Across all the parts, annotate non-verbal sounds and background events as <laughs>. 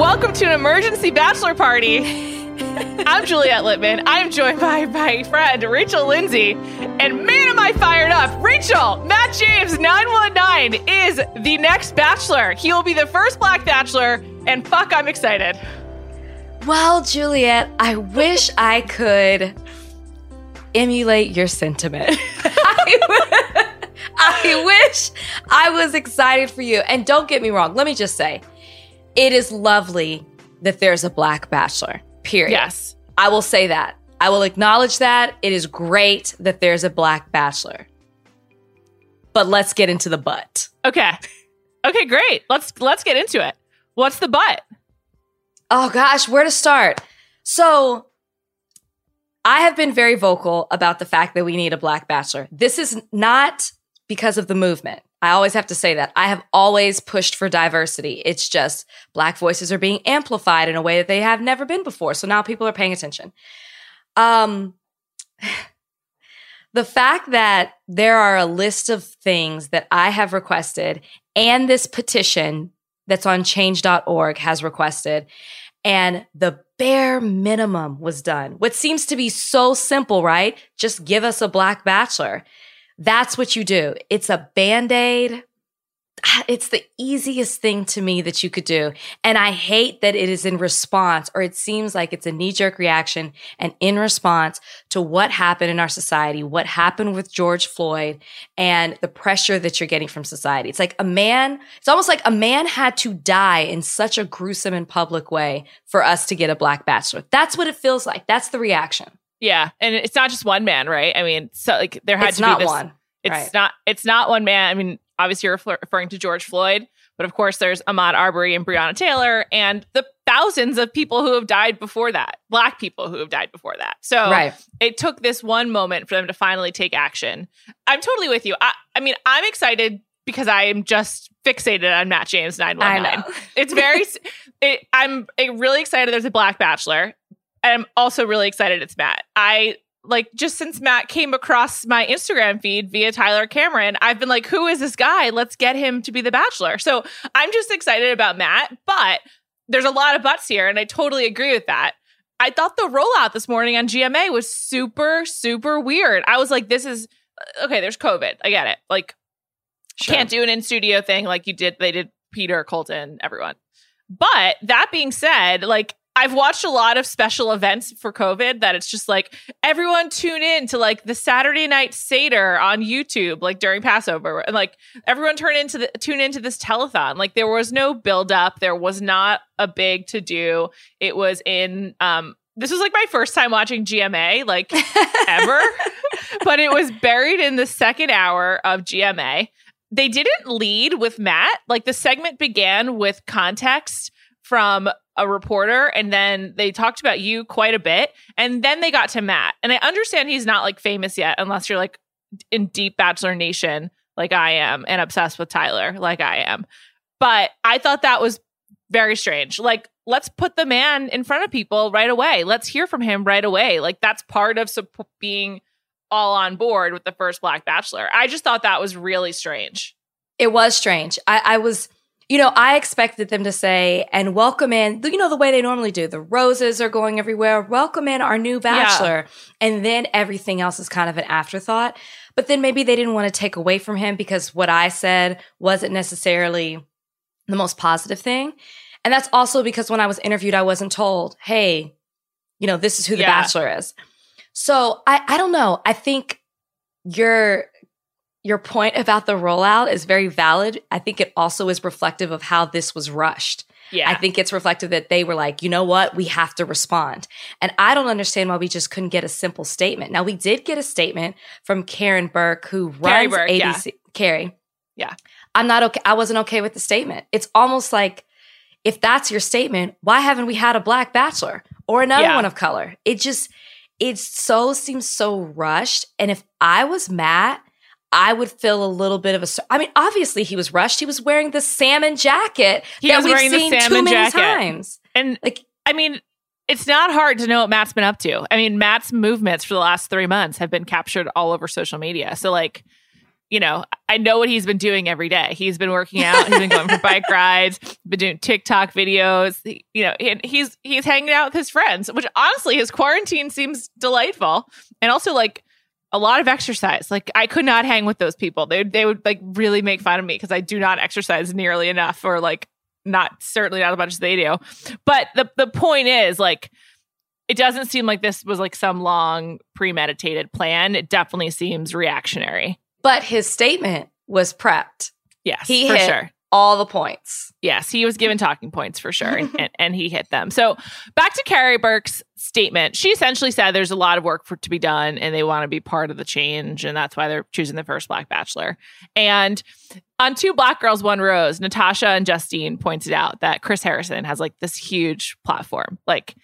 Welcome to an emergency bachelor party. <laughs> I'm Juliet Litman. I'm joined by my friend Rachel Lindsay. And man, am I fired up! Rachel, Matt James 919 is the next bachelor. He will be the first black bachelor, and fuck, I'm excited. Well, Juliet, I wish I could emulate your sentiment. <laughs> <laughs> I wish I was excited for you. And don't get me wrong, let me just say, it is lovely that there's a black bachelor, period. Yes. I will say that. I will acknowledge that. It is great that there's a black bachelor. But let's get into the butt. Okay. Okay, great. Let's let's get into it. What's the butt? Oh gosh, where to start? So, I have been very vocal about the fact that we need a black bachelor. This is not because of the movement. I always have to say that. I have always pushed for diversity. It's just black voices are being amplified in a way that they have never been before. So now people are paying attention. Um <sighs> the fact that there are a list of things that I have requested and this petition that's on change.org has requested and the bare minimum was done. What seems to be so simple, right? Just give us a black bachelor. That's what you do. It's a band aid. Ah, it's the easiest thing to me that you could do. And I hate that it is in response, or it seems like it's a knee jerk reaction and in response to what happened in our society, what happened with George Floyd, and the pressure that you're getting from society. It's like a man, it's almost like a man had to die in such a gruesome and public way for us to get a black bachelor. That's what it feels like. That's the reaction. Yeah, and it's not just one man, right? I mean, so like there had It's to not be this. one. It's right. not. It's not one man. I mean, obviously you're referring to George Floyd, but of course there's Ahmaud Arbery and Breonna Taylor and the thousands of people who have died before that, black people who have died before that. So Right. it took this one moment for them to finally take action. I'm totally with you. I, I mean, I'm excited because I am just fixated on Matt James 919. I know. It's very, it, I'm really excited there's a black bachelor. I'm also really excited it's Matt. I like just since Matt came across my Instagram feed via Tyler Cameron, I've been like, who is this guy? Let's get him to be the bachelor. So I'm just excited about Matt, but there's a lot of butts here, and I totally agree with that. I thought the rollout this morning on GMA was super, super weird. I was like, this is uh, okay, there's COVID. I get it. Like, Sure. can't do an in studio thing like you did, they did Peter, Colton, everyone. But that being said, like, I've watched a lot of special events for COVID that it's just like everyone tune in to like the Saturday night Seder on YouTube, like during Passover. And like everyone turn into the tune into this telethon. Like there was no build up. There was not a big to do. It was in um this was like my first time watching GMA, like <laughs> ever. but it was buried in the second hour of GMA. They didn't lead with Matt. Like the segment began with context from a reporter and then they talked about you quite a bit and then they got to Matt. And I understand he's not like famous yet unless you're like in deep bachelor nation like I am and obsessed with Tyler like I am. But I thought that was very strange. Like let's put the man in front of people right away. Let's hear from him right away. Like that's part of supp- being all on board with the first black bachelor. I just thought that was really strange. It was strange. I, I was, you know, I expected them to say, and welcome in, you know, the way they normally do. The roses are going everywhere. Welcome in our new bachelor. And then everything else is kind of an afterthought. But then maybe they didn't want to take away from him because what I said wasn't necessarily the most positive thing. And that's also because when I was interviewed, I wasn't told, hey, you know, this is who the Yeah. bachelor is. So I, I don't know. I think your your point about the rollout is very valid. I think it also is reflective of how this was rushed. Yeah. I think it's reflective that they were like, you know what, we have to respond. And I don't understand why we just couldn't get a simple statement. Now we did get a statement from Karen Burke, who Karey runs Burke, yeah. ABC. Karey. Yeah. I'm not okay. I wasn't okay with the statement. It's almost like if that's your statement, why haven't we had a black bachelor or another Yeah. one of color? It just, it so seems so rushed. And if I was Matt, I would feel a little bit of a. I mean, obviously he was rushed. He was wearing the salmon jacket He that was we've wearing the seen too salmon many jacket. times. and Like, I mean, it's not hard to know what Matt's been up to. I mean, Matt's movements for the last three months have been captured all over social media. So, like, you know, I know what he's been doing every day. He's been working out. He's been going for <laughs> bike rides. Been doing TikTok videos. He, you know, and he's he's hanging out with his friends. Which honestly, his quarantine seems delightful, and also like a lot of exercise. Like I could not hang with those people. They they would like really make fun of me because I do not exercise nearly enough, or like not certainly not as much as they do. But the the point is like it doesn't seem like this was like some long premeditated plan. It definitely seems reactionary. But his statement was prepped. Yes, He for hit sure. All the points. Yes, he was given talking points for sure, and, <laughs> and, and he hit them. So back to Karey Burke's statement. She essentially said there's a lot of work for to be done, and they want to be part of the change, and that's why they're choosing the first Black Bachelor. And on Two Black Girls, One Rose, Natasha and Justine pointed out that Chris Harrison has like this huge platform, like.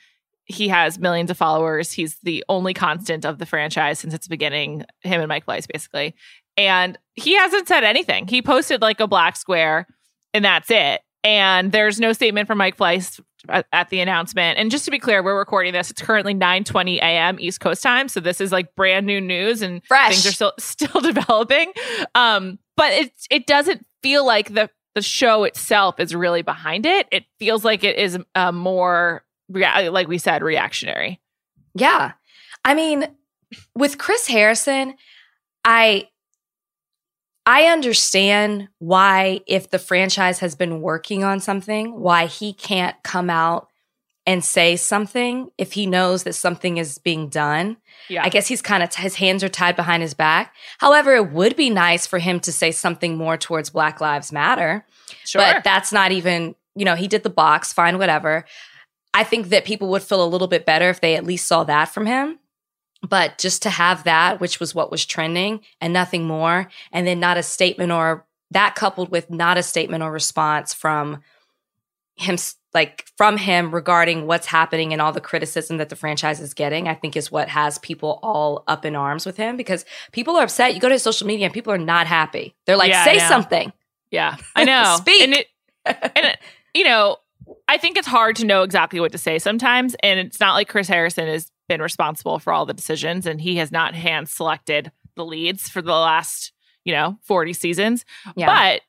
He has millions of followers. He's the only constant of the franchise since its beginning. Him and Mike Fleiss, basically, and he hasn't said anything. He posted like a black square and that's it. And there's no statement from Mike Fleiss at, at the announcement. And just to be clear, we're recording this. It's currently 9:20 a.m. East Coast time, so this is like brand new news and Fresh. things are still <laughs> still developing. Um, but it it doesn't feel like the the show itself is really behind it. It feels like it is uh, more rea- like we said reactionary. Yeah. I mean, with Chris Harrison, I I understand why if the franchise has been working on something, why he can't come out and say something if he knows that something is being done. Yeah. I guess he's kind of his hands are tied behind his back. However, it would be nice for him to say something more towards Black Lives Matter. sure. But that's not even, you know, he did the box, fine, whatever. I think that people would feel a little bit better if they at least saw that from him. But just to have that, which was what was trending and nothing more, and then not a statement or that coupled with not a statement or response from him, like from him regarding what's happening and all the criticism that the franchise is getting, I think is what has people all up in arms with him because people are upset. You go to his social media and people are not happy. They're like, Yeah, say something. Yeah, I <laughs> know. Speak. And it, and it, you know, I think it's hard to know exactly what to say sometimes, and it's not like Chris Harrison has been responsible for all the decisions, and he has not hand selected the leads for the last, you know, forty seasons. Yeah. But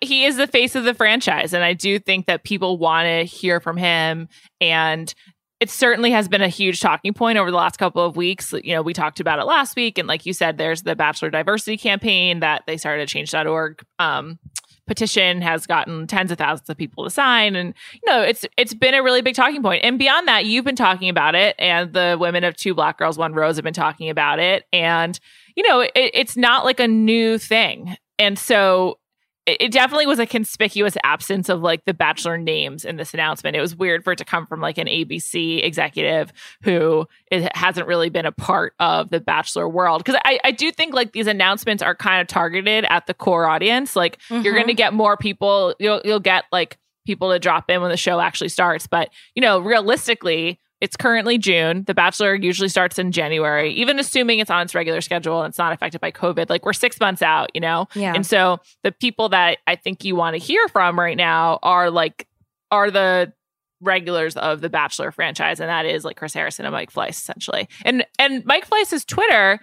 he is the face of the franchise, and I do think that people want to hear from him, and it certainly has been a huge talking point over the last couple of weeks. You know, we talked about it last week, and like you said, there's the Bachelor Diversity campaign that they started at Change.org. Um, petition has gotten tens of thousands of people to sign, and you know, it's it's been a really big talking point. And beyond that, you've been talking about it, and the women of Two Black Girls One Rose have been talking about it, and you know, it, it's not like a new thing, and so it it definitely was a conspicuous absence of like the bachelor names in this announcement. It was weird for it to come from like an ABC executive who is, hasn't really been a part of the bachelor world. Because I, I do think like these announcements are kind of targeted at the core audience. Like you're Mhm. going to get more people. You'll you'll get like people to drop in when the show actually starts. But you know, realistically. It's currently June. The Bachelor usually starts in January, even assuming it's on its regular schedule and it's not affected by COVID. Like we're six months out, you know? Yeah. And so the people that I think you want to hear from right now are like are the regulars of the Bachelor franchise, and that is like Chris Harrison and Mike Fleiss, essentially. And and Mike Fleiss's Twitter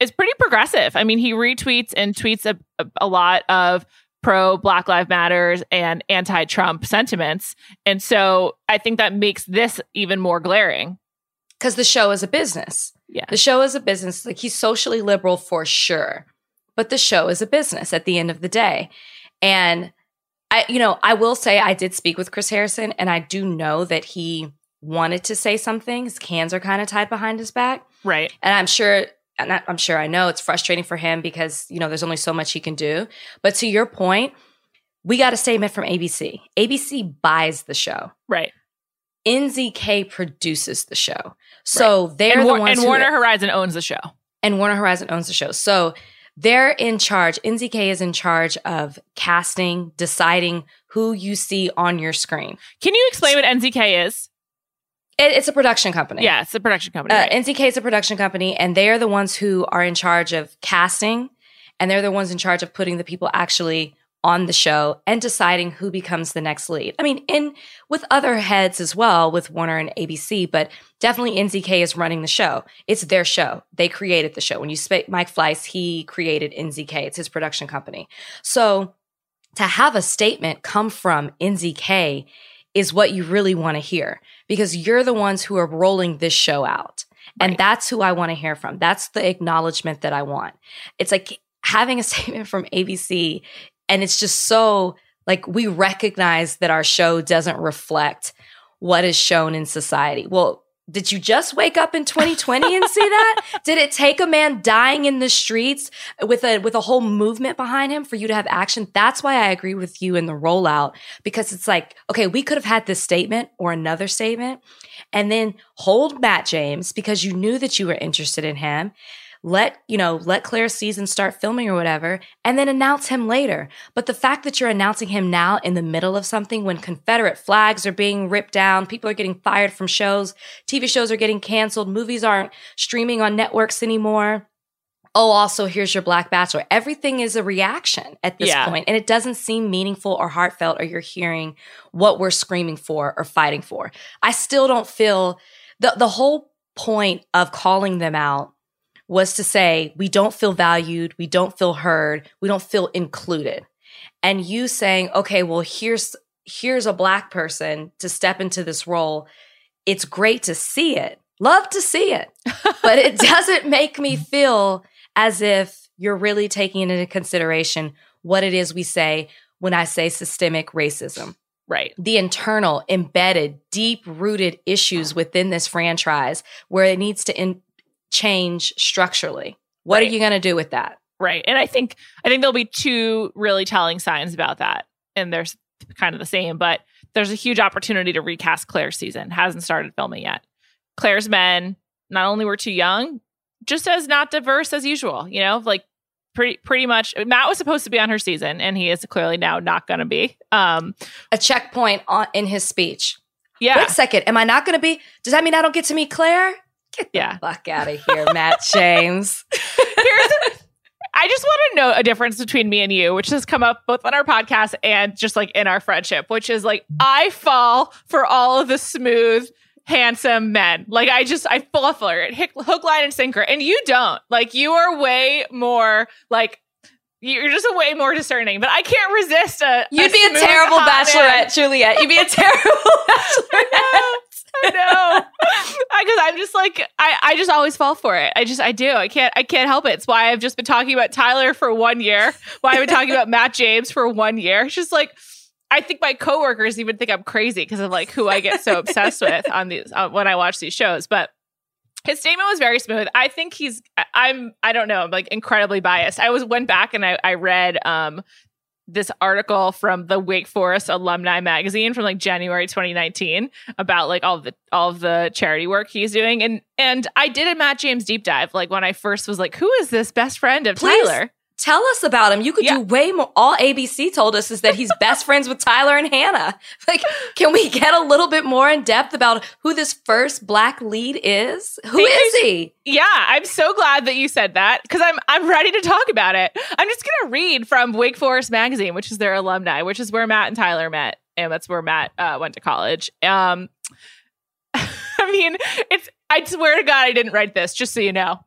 is pretty progressive. I mean, he retweets and tweets a, a, a lot of pro Black Lives Matters and anti Trump sentiments. And so I think that makes this even more glaring. because the show is a business. Yeah. The show is a business. Like he's socially liberal for sure, but the show is a business at the end of the day. And I, you know, I will say I did speak with Chris Harrison, and I do know that he wanted to say something. His hands are kind of tied behind his back, Right. and I'm sure. And I'm sure I know it's frustrating for him because you know there's only so much he can do. But to your point, we got a statement from ABC. ABC buys the show. Right. NZK produces the show. So they're And, the ones and who- Warner Horizon owns the show. and Warner Horizon owns the show. So they're in charge. NZK is in charge of casting, deciding who you see on your screen. Can you explain what NZK is? It, it's a production company. Yeah, it's a production company. Uh, right? NZK is a production company, and they are the ones who are in charge of casting, and they're the ones in charge of putting the people actually on the show and deciding who becomes the next lead. I mean, in with other heads as well, with Warner and ABC, but definitely NZK is running the show. It's their show. They created the show. When you speak Mike Fleiss, he created NZK. It's his production company. So to have a statement come from NZK is what you really want to hear because you're the ones who are rolling this show out. Right. And that's who I want to hear from. That's the acknowledgement that I want. It's like having a <laughs> statement from ABC and it's just so like we recognize that our show doesn't reflect what is shown in society. Well, did you just wake up in 2020 and see that? <laughs> Did it take a man dying in the streets with a with a whole movement behind him for you to have action? That's why I agree with you in the rollout because it's like, okay, we could have had this statement or another statement and then hold Matt James because you knew that you were interested in him let, you know, let Claire's season start filming or whatever, and then announce him later. But the fact that you're announcing him now in the middle of something when Confederate flags are being ripped down, people are getting fired from shows, TV shows are getting canceled, movies aren't streaming on networks anymore. Oh, also, here's your Black Bachelor. Everything is a reaction at this yeah. point, and it doesn't seem meaningful or heartfelt, or you're hearing what we're screaming for or fighting for. I still don't feel the the whole point of calling them out was to say, we don't feel valued, we don't feel heard, we don't feel included. And you saying, okay, well, here's here's a black person to step into this role. It's great to see it. Love to see it. <laughs> but it doesn't make me feel as if you're really taking into consideration what it is we say when I say systemic racism. Right. The internal, embedded, deep rooted issues within this franchise where it needs to in- change structurally. What right. are you going to do with that? Right. And I think I think there'll be two really telling signs about that. And there's kind of the same, but there's a huge opportunity to recast Claire's season. Hasn't started filming yet. Claire's men not only were too young, just as not diverse as usual, you know, like pretty pretty much Matt was supposed to be on her season and he is clearly now not going to be. Um a checkpoint on in his speech. Yeah. Wait a second, am I not going to be? Does that mean I don't get to meet Claire? Get yeah. fuck out of here, Matt <laughs> James. I just want to know a difference between me and you, which has come up both on our podcast and just like in our friendship, which is like I fall for all of the smooth, handsome men. Like I just I fall for it, hook, line, and sinker, and you don't. Like you are way more like you're just a way more discerning, but I can't resist a. You'd a be a terrible bachelorette, man. Juliet. You'd be a <laughs> terrible bachelorette. I know. <laughs> Because I'm just like I, I just always fall for it. I just I do. I can't I can't help it. It's why I've just been talking about Tyler for one year. Why I've been talking about Matt James for one year. It's just like I think my coworkers even think I'm crazy because of like who I get so obsessed with on these uh, when I watch these shows. But his statement was very smooth. I think he's I'm I don't know, I'm like incredibly biased. I was went back and I, I read um this article from the Wake Forest alumni magazine from like January 2019 about like all the all of the charity work he's doing and and I did a Matt James deep dive like when I first was like who is this best friend of Please. Tyler Tell us about him. You could yeah. do way more. All ABC told us is that he's best <laughs> friends with Tyler and Hannah. <laughs> Like, can we get a little bit more in depth about who this first black lead is? Who is he? Yeah, I'm so glad that you said that because I'm I'm ready to talk about it. I'm just gonna read from Wake Forest magazine, which is their alumni, which is where Matt and Tyler met, and that's where Matt uh, went to college. Um, <laughs> I mean, it's I swear to God, I didn't write this, just so you know.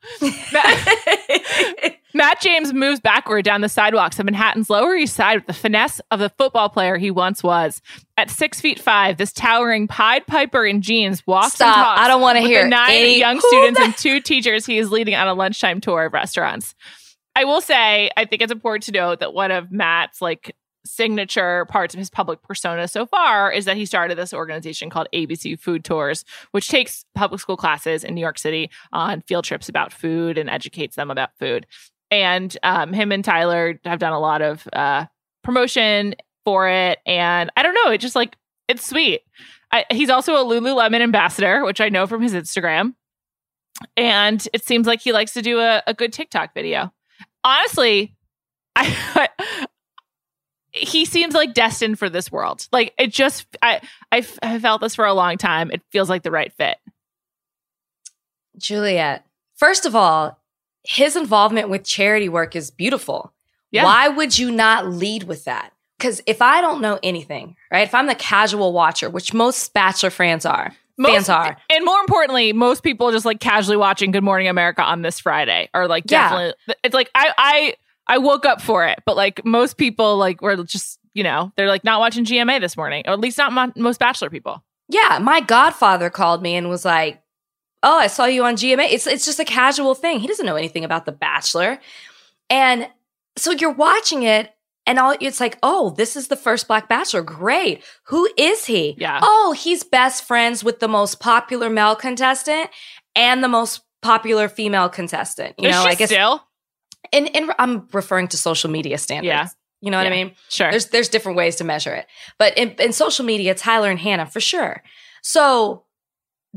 Matt, <laughs> Matt, James moves backward down the sidewalks of Manhattan's Lower East Side with the finesse of the football player he once was. At six feet five, this towering Pied Piper in jeans walks Stop. and talks. I don't want to hear nine any- young students and <laughs> two teachers he is leading on a lunchtime tour of restaurants. I will say, I think it's important to note that one of Matt's like signature parts of his public persona so far is that he started this organization called ABC Food Tours, which takes public school classes in New York City on field trips about food and educates them about food. And um, him and Tyler have done a lot of uh, promotion for it. And I don't know, it just like, it's sweet. I, he's also a Lululemon ambassador, which I know from his Instagram. And it seems like he likes to do a, a good TikTok video. Honestly, <laughs> I, he seems like destined for this world. Like it just, I, I, I felt this for a long time. It feels like the right fit. Juliet, first of all, his involvement with charity work is beautiful. Yeah. Why would you not lead with that? Because if I don't know anything, right? If I'm the casual watcher, which most Bachelor fans are, fans are, And more importantly, most people just like casually watching Good Morning America on this Friday are like Yeah. definitely it's like I I I woke up for it, but like most people like were just, you know, they're like not watching GMA this morning, or at least not mo- most bachelor people. yeah, my godfather called me and was like, "Oh, I saw you on GMA." It's it's just a casual thing. He doesn't know anything about The Bachelor, and so you're watching it, and all it's like, "Oh, this is the first Black Bachelor. Great. Who is he? Yeah. Oh, he's best friends with the most popular male contestant and the most popular female contestant. You Is know, I guess, still? And, and I'm referring to social media standards. Yeah. You know what I mean? Sure. There's there's different ways to measure it, but in, in social media, Tyler and Hannah for sure. So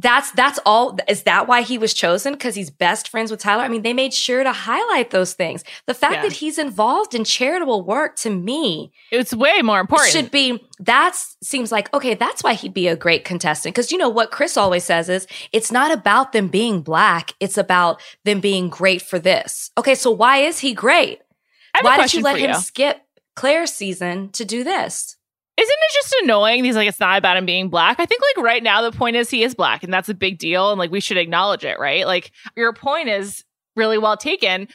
that's that's all. Is that why he was chosen? Because he's best friends with Tyler. I mean, they made sure to highlight those things. The fact Yeah. that he's involved in charitable work to me it's way more important. should be that seems like okay that's why he'd be a great contestant because you know what chris always says is it's not about them being black it's about them being great for this okay so why is he great I have a why did you let him you. skip claire's season to do this Isn't it just annoying? He's like, it's not about him being black. I think like right now the point is he is black, and that's a big deal, and like we should acknowledge it, right? Like your point is really well taken.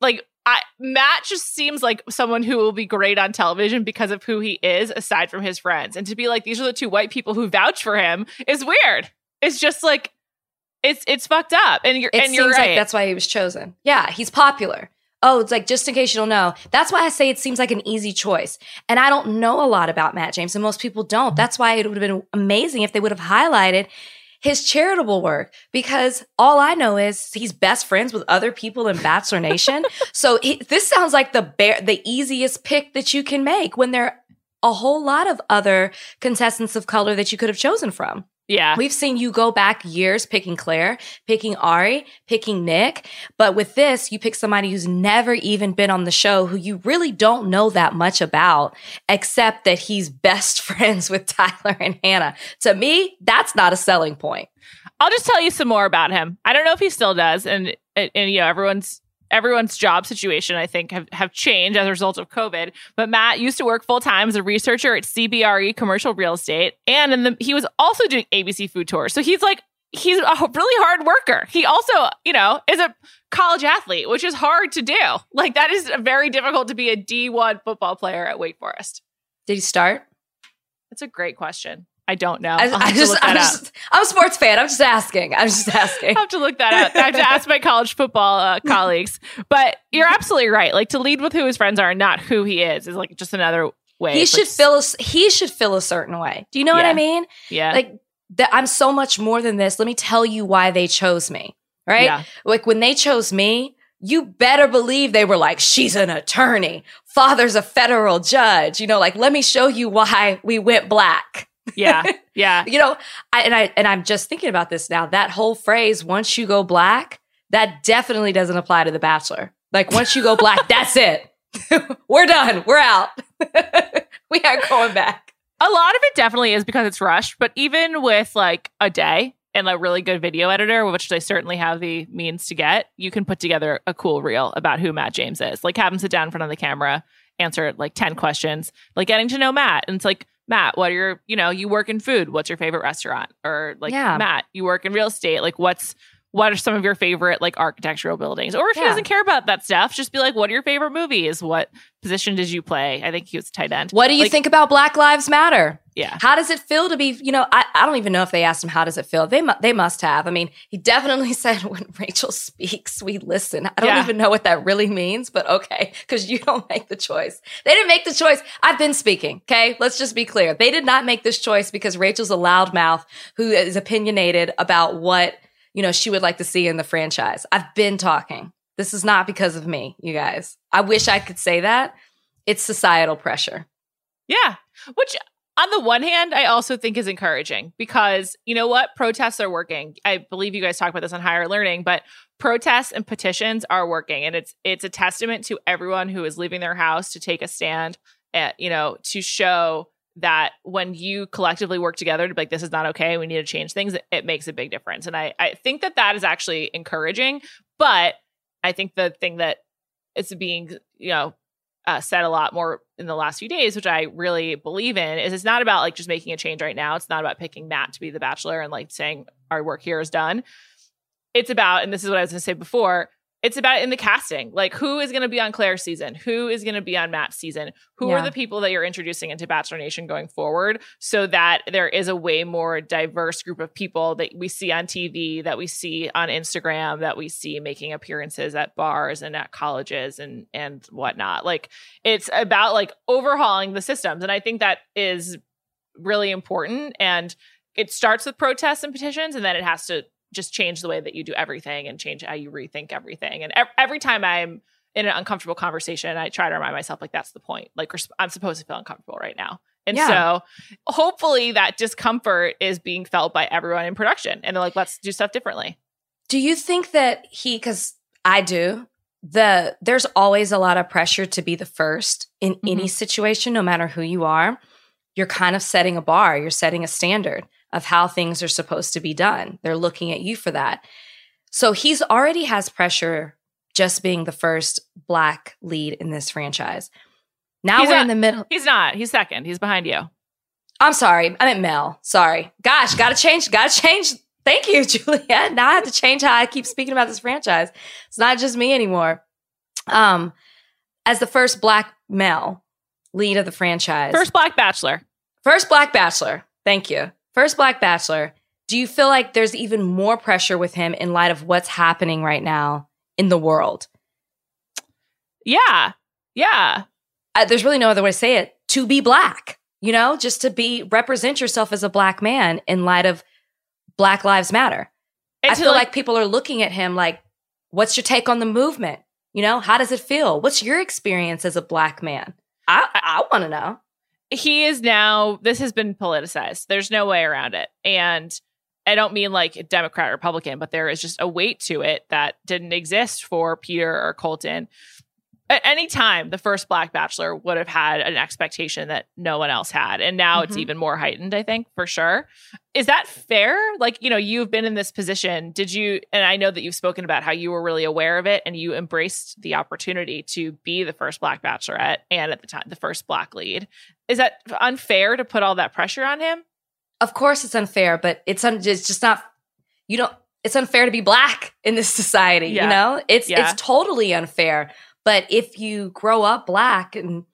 Like I, Matt just seems like someone who will be great on television because of who he is, aside from his friends. And to be like, these are the two white people who vouch for him is weird. It's just like it's it's fucked up. And you're it and you're right. like that's why he was chosen yeah he's popular oh it's like just in case you don't know that's why i say it seems like an easy choice and i don't know a lot about matt james and most people don't that's why it would have been amazing if they would have highlighted his charitable work because all I know is he's best friends with other people in Bachelor Nation. <laughs> so he, this sounds like the bare, the easiest pick that you can make when there are a whole lot of other contestants of color that you could have chosen from. Yeah. We've seen you go back years picking Claire, picking Ari, picking Nick. But with this, you pick somebody who's never even been on the show, who you really don't know that much about, except that he's <laughs> best friends with Tyler and Hannah. To me, that's not a selling point. I'll just tell you some more about him. I don't know if he still does, and and, and you know everyone's everyone's job situation I think have, have changed as a result of COVID. But Matt used to work full time as a researcher at CBRE Commercial Real Estate, and in the, he was also doing ABC Food Tours. So he's like he's a really hard worker. He also you know is a college athlete, which is hard to do. Like that is very difficult to be a D one football player at Wake Forest. Did he start? That's a great question. I don't know. I, I just, I'm, just, I'm a sports fan. I'm just asking. I'm just asking. I have to look that up. I have to ask my college football uh, <laughs> colleagues. But you're absolutely right. Like to lead with who his friends are, and not who he is, is like just another way. He It's should like, feel a, he should feel a certain way. Do you know what I mean? Yeah. Like that I'm so much more than this. Let me tell you why they chose me. Right? Yeah. Like when they chose me, you better believe they were like, she's an attorney. Father's a federal judge. You know, like, let me show you why we went black. Yeah. Yeah. <laughs> You know, I, and I and I'm just thinking about this now. That whole phrase, once you go black, that definitely doesn't apply to The Bachelor. Like once you go black, <laughs> that's it. <laughs> We're done. We're out. we aren't going back. A lot of it definitely is because it's rushed, but even with like a day and a really good video editor, which they certainly have the means to get, you can put together a cool reel about who Matt James is. Like have him sit down in front of the camera, answer like 10 questions, like getting to know Matt. And it's like, Matt, what are your, you know, you work in food. What's your favorite restaurant? Or like, Yeah. Matt, you work in real estate. Like, what's, what are some of your favorite like architectural buildings? Or if he doesn't care about that stuff, just be like, what are your favorite movies? What position did you play? I think he was a tight end. What do you Like- think about Black Lives Matter? Yeah. How does it feel to be, you know, I, I don't even know if they asked him, how does it feel? They, mu- they must have. I mean, he definitely <laughs> said, when Rachel speaks, we listen. I don't Yeah. even know what that really means, but okay, because you don't make the choice. They didn't make the choice. I've been speaking, okay? Let's just be clear. They did not make this choice because Rachel's a loudmouth who is opinionated about what, you know, she would like to see in the franchise. I've been talking. This is not because of me, you guys. I wish I could say that. It's societal pressure. Yeah. Which on the one hand, I also think is encouraging because you know what? Protests are working. I believe you guys talk about this on higher learning, but protests and petitions are working. And it's it's a testament to everyone who is leaving their house to take a stand at, you know, to show that when you collectively work together to be like this is not okay we need to change things it, it makes a big difference and I, I think that that is actually encouraging but i think the thing that is being you know uh, said a lot more in the last few days, which I really believe in, is it's not about like just making a change right now. It's not about picking Matt to be the bachelor and like saying our work here is done. It's about, and this is what I was going to say before, it's about in the casting like who is going to be on claire's season? Who is going to be on matt's season? Who Yeah. are the people that you're introducing into bachelor nation going forward so that there is a way more diverse group of people that we see on tv that we see on instagram that we see making appearances at bars and at colleges and and whatnot? Like it's about like overhauling the systems and i think that is really important and it starts with protests and petitions and then it has to just change the way that you do everything and change how you rethink everything. And ev- every time I'm in an uncomfortable conversation, I try to remind myself like that's the point. Like I'm supposed to feel uncomfortable right now. And Yeah. so hopefully that discomfort is being felt by everyone in production. And they're like, let's do stuff differently. Do you think that he because I do the there's always a lot of pressure to be the first in any mm-hmm. situation no matter who you are. You're kind of setting a bar, you're setting a standard of how things are supposed to be done. They're looking at you for that. So he's already has pressure just being the first black lead in this franchise. Now He's we're not- in the middle. He's not. He's second. He's behind you. I'm sorry. I meant Mel. Sorry. Gosh, gotta change, gotta change. Thank you, <laughs> Juliet. Now I have to change how I keep speaking about this franchise. It's not just me anymore. Um, as the first black male lead of the franchise. First black bachelor. first black bachelor. Thank you. First black bachelor. Do you feel like there's even more pressure with him in light of what's happening right now in the world? Yeah. Yeah. uh, there's really no other way to say it to be black you know just to be represent yourself as a black man in light of black lives matter And i feel like, people are looking at him like what's your take on the movement you know how does it feel what's your experience as a black man i i, want to know he is now this has been politicized. There's no way around it. And i don't mean like democrat republican but there is just a weight to it that didn't exist for peter or colton at any time the first black bachelor would have had an expectation that no one else had and now it's Mhm. even more heightened i think for sure. Is that fair? Like you know you've been in this position. Did you and i know that you've spoken about how you were really aware of it and you embraced the opportunity to be the first black bachelorette and at the time the first black lead. Is that unfair to put all that pressure on him? Of course it's unfair but it's un- it's just not you don't it's unfair to be black in this <laughs> society Yeah. you know? It's Yeah. it's totally unfair but if you grow up black and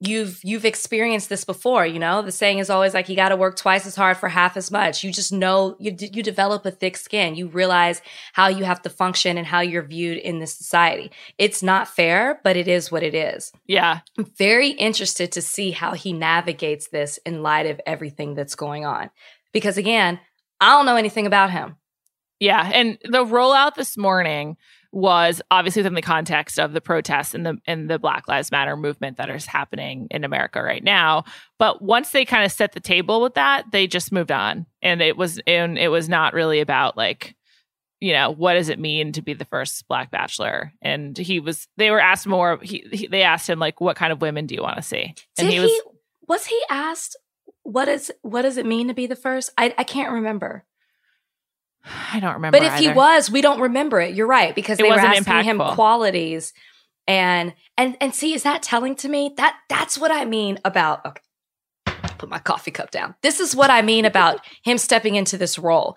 you've you've experienced this before you know the saying is always like you got to work twice as hard for half as much. You just know you you develop a thick skin. You realize how you have to function and how you're viewed in this society. It's not fair but it is what it is. Yeah. I'm very interested to see how he navigates this in light of everything that's going on. Because again, I don't know anything about him. Yeah, and the rollout this morning was obviously within the context of the protests and the and the Black Lives Matter movement that is happening in America right now. But once they kind of set the table with that, they just moved on, and it was and it was not really about like you know what does it mean to be the first black bachelor and he was they were asked more he, he they asked him like what kind of women do you want to see and Did he he, was was he asked what is what does it mean to be the first? I, I can't remember. I don't remember But if he was, we don't remember it. You're right because It they were asking him qualities, and and and see, is that telling to me that that's what I mean about? Okay, put my coffee cup down. This is what I mean about <laughs> him stepping into this role.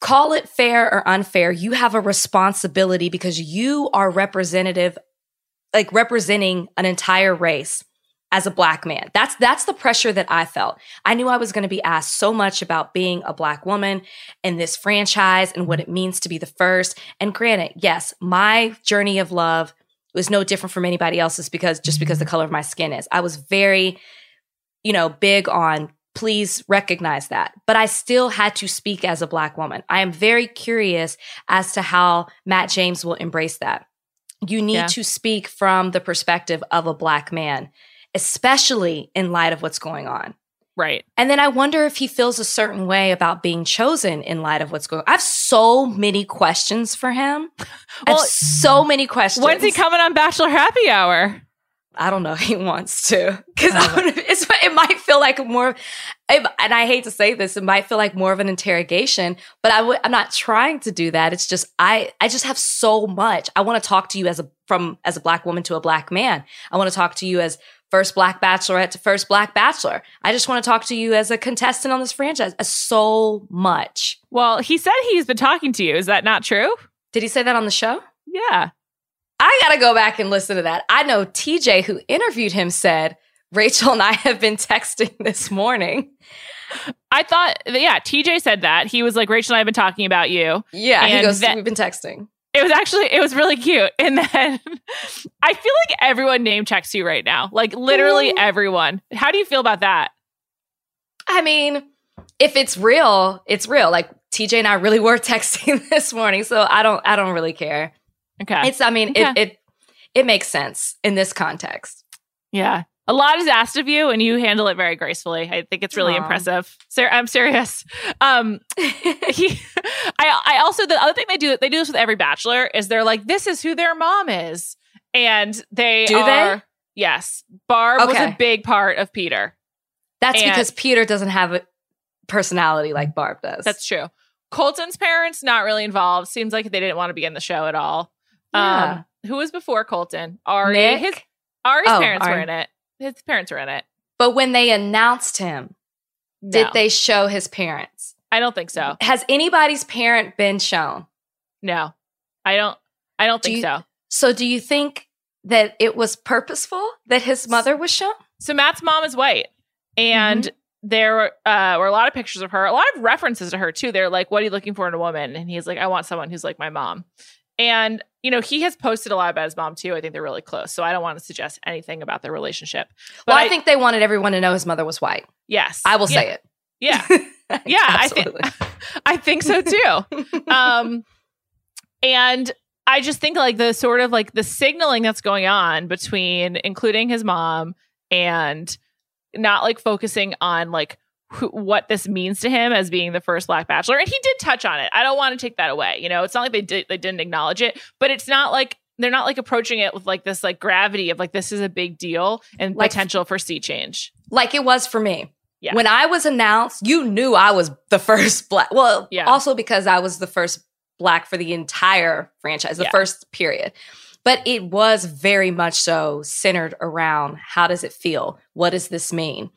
Call it fair or unfair, you have a responsibility because you are representative, like representing an entire race as a black man. That's that's the pressure that I felt. I knew I was going to be asked so much about being a black woman in this franchise and what it means to be the first. And granted, yes, my journey of love was no different from anybody else's because just because the color of my skin is. I was very, you know, big on please recognize that. But I still had to speak as a black woman. I am very curious as to how Matt James will embrace that. You need Yeah. to speak from the perspective of a black man, especially in light of what's going on. right And then I wonder if he feels a certain way about being chosen in light of what's going on. I have so many questions for him. Well, so many questions. when's he coming on bachelor happy hour I don't know. <laughs> He wants to because it might feel like more, it, and I hate to say this, it might feel like more of an interrogation. But I w- I'm not trying to do that. It's just I I just have so much. I want to talk to you as a from as a black woman to a black man. I want to talk to you as first black bachelorette to first black bachelor. I just want to talk to you as a contestant on this franchise. Uh, so much. Well, he said he's been talking to you. Is that not true? Did he say that on the show? Yeah. I got to go back and listen to that. I know TJ, who interviewed him, said, Rachel and I have been texting <laughs> this morning. I thought, yeah, TJ said that. He was like, Rachel and I have been talking about you. Yeah, he goes, that, We've been texting. It was actually, it was really cute. <laughs> And then I feel like everyone name checks you right now. Like literally mm. everyone. How do you feel about that? I mean, if it's real, it's real. Like TJ and I really were <laughs> texting <laughs> this morning. So I don't, I don't really care. Okay. It's I mean, okay. it it it makes sense in this context. Yeah. A lot is asked of you and you handle it very gracefully. I think it's really Aww. impressive. I'm serious. Um <laughs> he I I also the other thing they do they do this with every bachelor is they're like this is who their mom is. And they do are, they? Yes. Barb okay. was a big part of Peter. That's and because Peter doesn't have a personality like Barb does. That's true. Colton's parents not really involved. Seems like they didn't want to be in the show at all. Yeah. Um, who was before Colton? Ari. Nick? His Ari's oh, parents Ari. were in it. His parents are in it. But when they announced him, no. did they show his parents? I don't think so. Has anybody's parent been shown? No. I don't I don't do think you, so. So do you think that it was purposeful that his mother was shown? So Matt's mom is white. And mm-hmm there uh, were a lot of pictures of her, a lot of references to her too. They're like, "What are you looking for in a woman?" And he's like, "I want someone who's like my mom." And, you know, he has posted a lot about his mom too. I think they're really close. So I don't want to suggest anything about their relationship. But well, I, I think they wanted everyone to know his mother was white. Yes. I will yeah. say it. Yeah. <laughs> Yeah. I think <laughs> I think so too. <laughs> um and I just think like the sort of like the signaling that's going on between including his mom and not like focusing on like who, what this means to him as being the first black bachelor. And he did touch on it. I don't want to take that away you know? It's not like they did they didn't acknowledge it but it's not like they're not like approaching it with like this like gravity of like this is a big deal and like, potential for sea change. Like it was for me. Yeah. when i was announced you knew i was the <laughs> first black well yeah. also because i was the first black for the entire franchise the yeah. first period. But it was very much so centered around how does it feel? What does this mean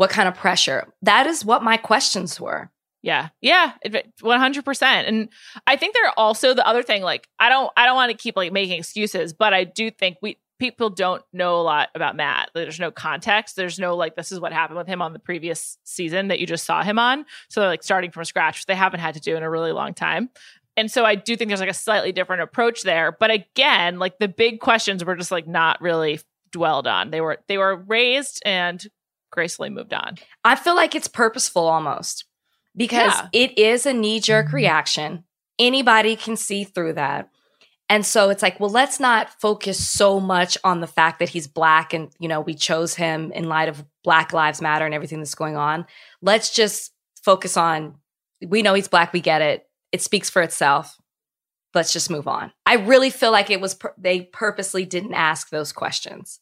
what kind of pressure? That is what my questions were. Yeah. Yeah, 100%. And I think there are also the other thing like I don't I don't want to keep like making excuses, but I do think we people don't know a lot about Matt. There's no context. There's no like this is what happened with him on the previous season that you just saw him on. So they're like starting from scratch, they haven't had to do in a really long time. And so I do think there's like a slightly different approach there. But again, like the big questions were just like not really dwelled on. They were they were raised and gracefully moved on. I feel like it's purposeful almost because yeah. it is a knee jerk mm-hmm. reaction. Anybody can see through that. And so it's like, well, let's not focus so much on the fact that he's black and, you know, we chose him in light of Black Lives Matter and everything that's going on. Let's just focus on, we know he's black, we get it. It speaks for itself. Let's just move on. I really feel like it was, they purposely didn't ask those questions.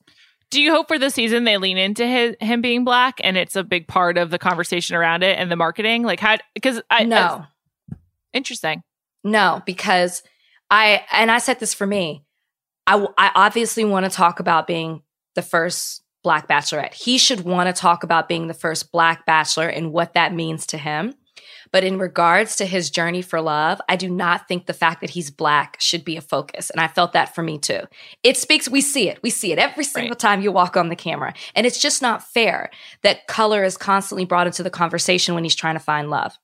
Do you hope for the season they lean into his, him being black and it's a big part of the conversation around it and the marketing? Like how because I No. I, interesting. No, because I and I said this for me. I I obviously want to talk about being the first black bachelorette. He should want to talk about being the first black bachelor and what that means to him. But in regards to his journey for love, I do not think the fact that he's black should be a focus. And I felt that for me too. It speaks, we see it. We see it every single right. time you walk on the camera. And it's just not fair that color is constantly brought into the conversation when he's trying to find love.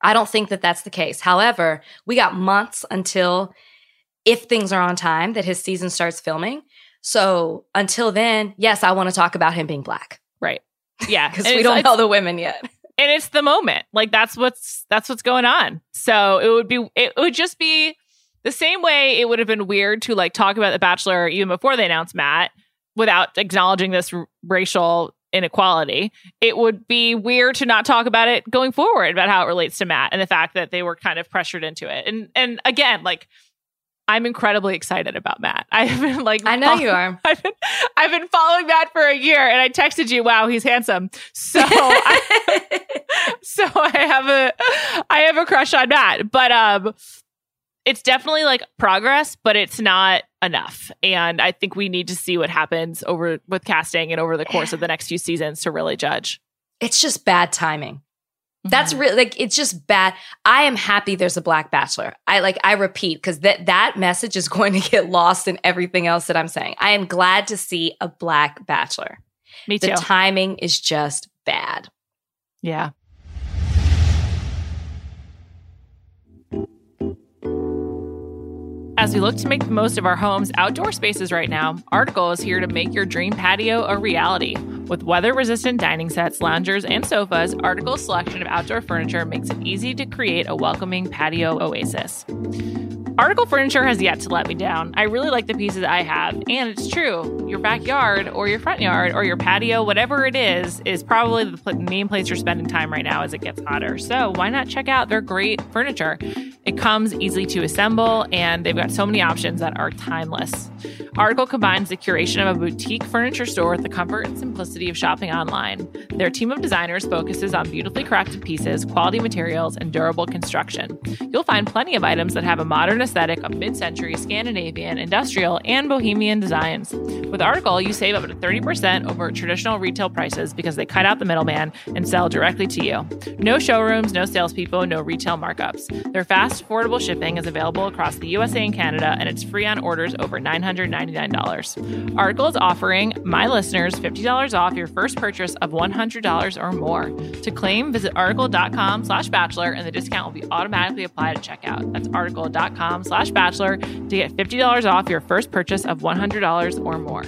I don't think that that's the case. However, we got months until, if things are on time, that his season starts filming. So until then, yes, I want to talk about him being black. Right. Yeah. <laughs> Because we don't know the women yet and it's the moment. Like that's what's that's what's going on. So it would be it would just be the same way it would have been weird to like talk about the Bachelor even before they announced Matt without acknowledging this r- racial inequality. It would be weird to not talk about it going forward about how it relates to Matt and the fact that they were kind of pressured into it. And and again, like I'm incredibly excited about Matt. <laughs> I've been like, I know you are. <laughs> I've been, I've been following Matt for a year, and I texted you, "Wow, he's handsome." So, <laughs> I, <laughs> so I have a, I have a crush on Matt, but um, it's definitely like progress, but it's not enough. And I think we need to see what happens over with casting and over the course of the next few seasons to really judge. It's just bad timing. That's really like it's just bad. I am happy there's a black bachelor. I like I repeat because that that message is <laughs> going to get lost in everything else that I'm saying. I am glad to see a black bachelor. Me too. The timing is just bad. yeah. As we look to make the most of our home's outdoor spaces right now, Article is here to make your dream patio a reality. With weather resistant dining sets, loungers, and sofas, Article's selection of outdoor furniture makes it easy to create a welcoming patio oasis. Article Furniture has yet to let me down. I really like the pieces I have, and it's true. Your backyard or your front yard or your patio, whatever it is, is probably the main place you're spending time right now as it gets hotter. So why not check out their great furniture? It comes easily to assemble, and they've got so many options that are timeless. Article combines the curation of a boutique furniture store with the comfort and simplicity of shopping online. Their team of designers focuses on beautifully crafted pieces, quality materials, and durable construction. You'll find plenty of items that have a modern aesthetic of mid century Scandinavian, industrial, and bohemian designs. With Article, you save up to 30% over traditional retail prices because they cut out the middleman and sell directly to you. No showrooms, no salespeople, no retail markups. Their fast, affordable shipping is available across the USA and Canada, and it's free on orders over $999. Article is offering my listeners $50 off your first purchase of $100 or more. To claim, visit article.com slash bachelor, and the discount will be automatically applied at checkout. That's article.com slash bachelor to get $50 off your first purchase of $100 or more.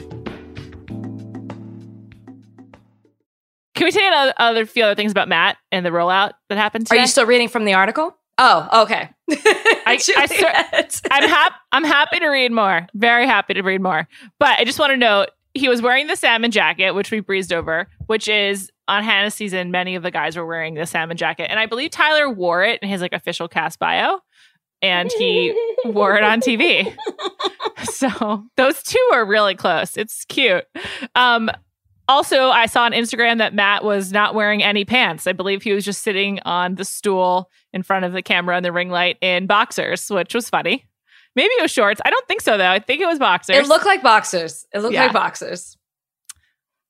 Can we say another other few other things about Matt and the rollout that happened Are you still reading from the article? Oh, okay. <laughs> I, I cer- I'm happy. I'm happy to read more. Very happy to read more. But I just want to note he was wearing the salmon jacket, which we breezed over, which is on Hannah's season. Many of the guys were wearing the salmon jacket, and I believe Tyler wore it in his like official cast bio, and he <laughs> wore it on TV. <laughs> So those two are really close. It's cute. Um, also, I saw on Instagram that Matt was not wearing any pants. I believe he was just sitting on the stool in front of the camera and the ring light in boxers, which was funny. Maybe it was shorts. I don't think so though. I think it was boxers. It looked like boxers. It looked Yeah. like boxers.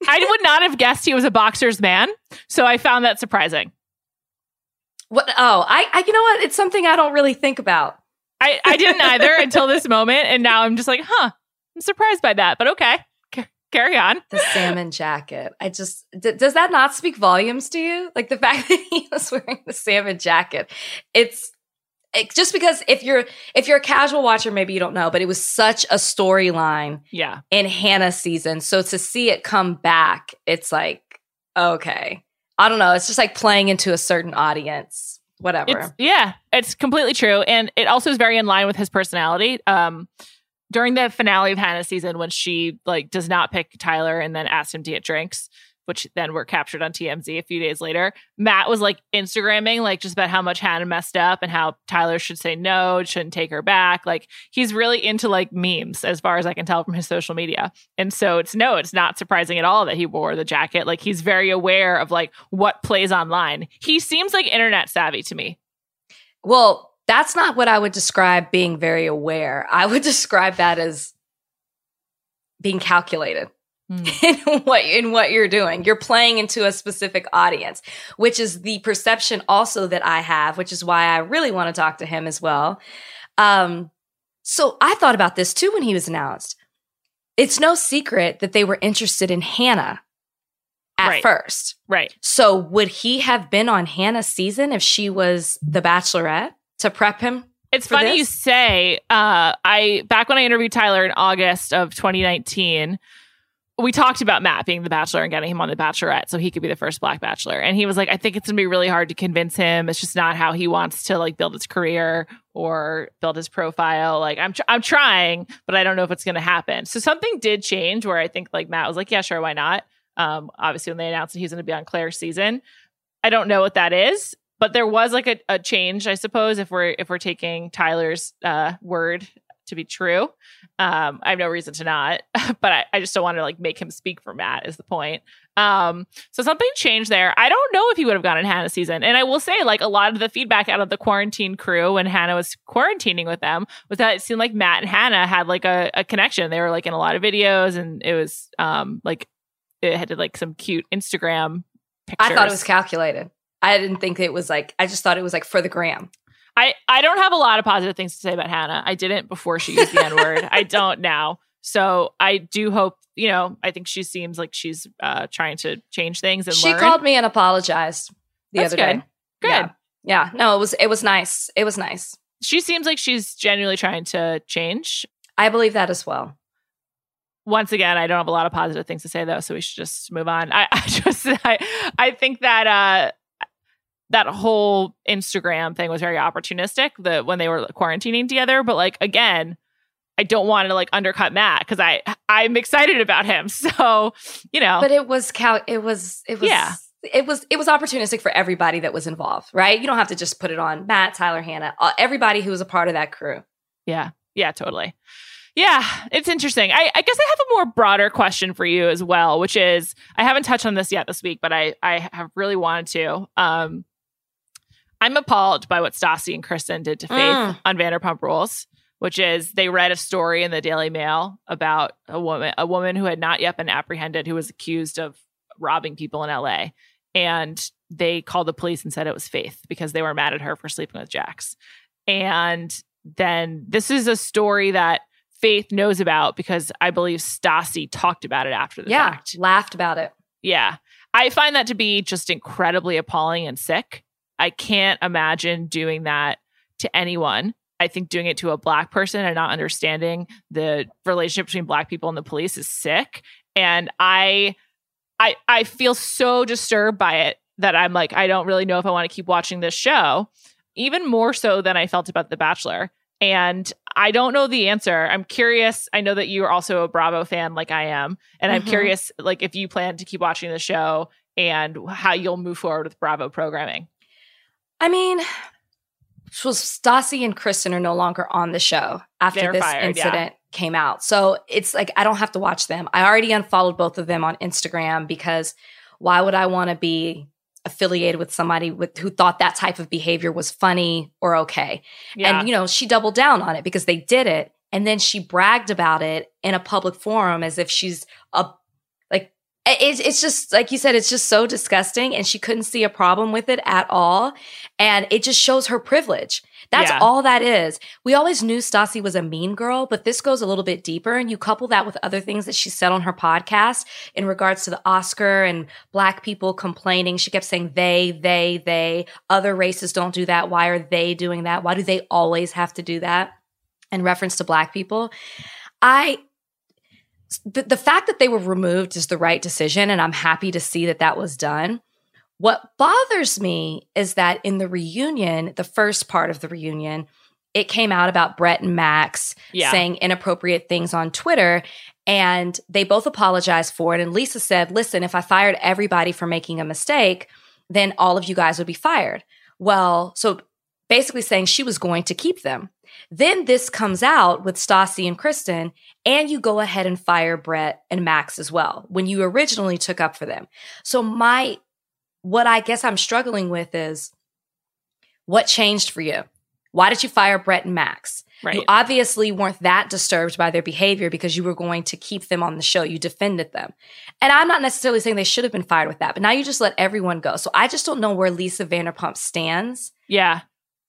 I would not have guessed he was a boxers man, so I found that surprising. What? Oh, I, I. You know what? It's something I don't really think about. I, I didn't <laughs> either until this moment, and now I'm just like, huh, I'm surprised by that. But okay, C- carry on. The salmon jacket. I just d- does that not speak volumes to you? Like the fact <laughs> that he was wearing the salmon jacket. It's it's just because if you're if you're a casual watcher, maybe you don't know, but it was such a storyline Yeah, in Hannah's season. So to see it come back, it's like okay. I don't know. It's just like playing into a certain audience. Whatever. It's, yeah, it's completely true, and it also is very in line with his personality. Um, during the finale of Hannah's season, when she like does not pick Tyler and then asks him to get drinks, which then were captured on TMZ a few days later, Matt was like Instagramming like just about how much Hannah messed up and how Tyler should say no, shouldn't take her back. Like he's really into like memes, as far as I can tell from his social media. And so it's no, it's not surprising at all that he wore the jacket. Like he's very aware of like what plays online. He seems like internet savvy to me. Well, that's not what I would describe being very aware. I would <laughs> describe that as being calculated Hmm. <laughs> in what in what you're doing. You're playing into a specific audience, which is the perception also that I have, which is why I really want to talk to him as well. Um, so I thought about this too when he was announced. It's no secret that they were interested in Hannah at Right. first. Right. So would he have been on Hannah's season if she was the bachelorette to prep him? It's funny this? you say. Uh, I back when I interviewed Tyler in August of 2019, we talked about Matt being the Bachelor and getting him on the Bachelorette so he could be the first Black Bachelor. And he was like, I think it's gonna be really hard to convince him. It's just not how he wants to like build his career or build his profile. Like I'm, tr- I'm trying, but I don't know if it's gonna happen. So something did change where I think like Matt was like, yeah, sure, why not? Um, obviously when they announced that he was gonna be on Clare's season, I don't know what that is but there was like a, a change i suppose if we're if we're taking tyler's uh, word to be true. Um, I have no reason to not, <laughs> but I, I just don't want to like make him speak for Matt. Is the point? Um, so something changed there. I don't know if he would have gotten Hannah season. And I will say, like a lot of the feedback out of the quarantine crew when Hannah was quarantining with them was that it seemed like Matt and Hannah had like a, a connection. They were like in a lot of videos, and it was um like it had like some cute Instagram pictures. I thought it was calculated. I didn't think it was like. I just thought it was like for the gram. I, I don't have a lot of positive things to say about Hannah. I didn't before she used the N word. I <laughs> don't now. So I do hope, you know, I think she seems like she's uh, trying to change things and she learn. called me and apologized the That's other good. day. Good. Yeah. yeah. No, it was it was nice. It was nice. She seems like she's genuinely trying to change. I believe that as well. Once again, I don't have a lot of positive things to say though, so we should just move on. I, <laughs> I just I I think that uh that whole Instagram thing was very opportunistic. that when they were quarantining together, but like again, I don't want to like undercut Matt because I I'm excited about him. <laughs> So you know, But it was cal- it was it was Yeah. it was it was opportunistic for everybody that was involved, right? You don't have to just put it on Matt, Tyler, Hannah, everybody who was a part of that crew. Yeah. Yeah, totally. Yeah, it's interesting. I, I guess I have a more broader question for you as well, which is I haven't touched on this yet this week, but I, I have really wanted to. Um, I'm appalled by what Stassi and Kristen did to Faith Mm. on Vanderpump Rules, which is they read a story in the Daily Mail about a woman, a woman who had not yet been apprehended, who was accused of robbing people in LA, and they called the police and said it was Faith because they were mad at her for sleeping with Jax. And then this is a story that Faith knows about because I believe Stassi talked about it after the yeah, fact. laughed about it. Yeah. I find that to be just incredibly appalling and sick. I can't imagine doing that to anyone. I think doing it to a black person and not understanding the relationship between black people and the police is sick. And I I I feel so disturbed by it that I'm like, I don't really know if I want to keep watching this show, even more so than I felt about The Bachelor. And I don't know the answer. I'm curious. I know that you are also a Bravo fan like I am. And I'm Mhm. curious like if you plan to keep watching the show and how you'll move forward with Bravo programming. I mean, so Stassi and Kristen are no longer on the show after They're this fired, yeah. incident came out. So it's like I don't have to watch them. I already unfollowed both of them on Instagram because why would I want to be affiliated with somebody with who thought that type of behavior was funny or okay? Yeah. And you know, she doubled down on it because they did it and then she bragged about it in a public forum as if she's a it's it's just like you said it's just so disgusting and she couldn't see a problem with it at all and it just shows her privilege. That's Yeah. all that is. We always knew Stassi was a mean girl, but this goes a little bit deeper and you couple that with other things that she said on her podcast in regards to the Oscar and black people complaining. She kept saying they, they, they, other races don't do that. Why are they doing that? Why do they always have to do that? In reference to black people. I the, the fact that they were removed is the right decision and I'm happy to see that that was done. What bothers me is that in the reunion, the first part of the reunion, it came out about Brett and Max Yeah. saying inappropriate things on Twitter. And they both apologized for it. And Lisa said, Listen, if I fired everybody for making a mistake, then all of you guys would be fired. Well, so basically saying she was going to keep them. Then this comes out with Stassi and Kristen, and you go ahead and fire Brett and Max as well when you originally took up for them. So, my what I guess I'm struggling with is what changed for you? Why did you fire Brett and Max? right. You obviously weren't that disturbed by their behavior because you were going to keep them on the show. You defended them. And I'm not necessarily saying they should have been fired with that, but now you just let everyone go. So I just don't know where Lisa Vanderpump stands yeah.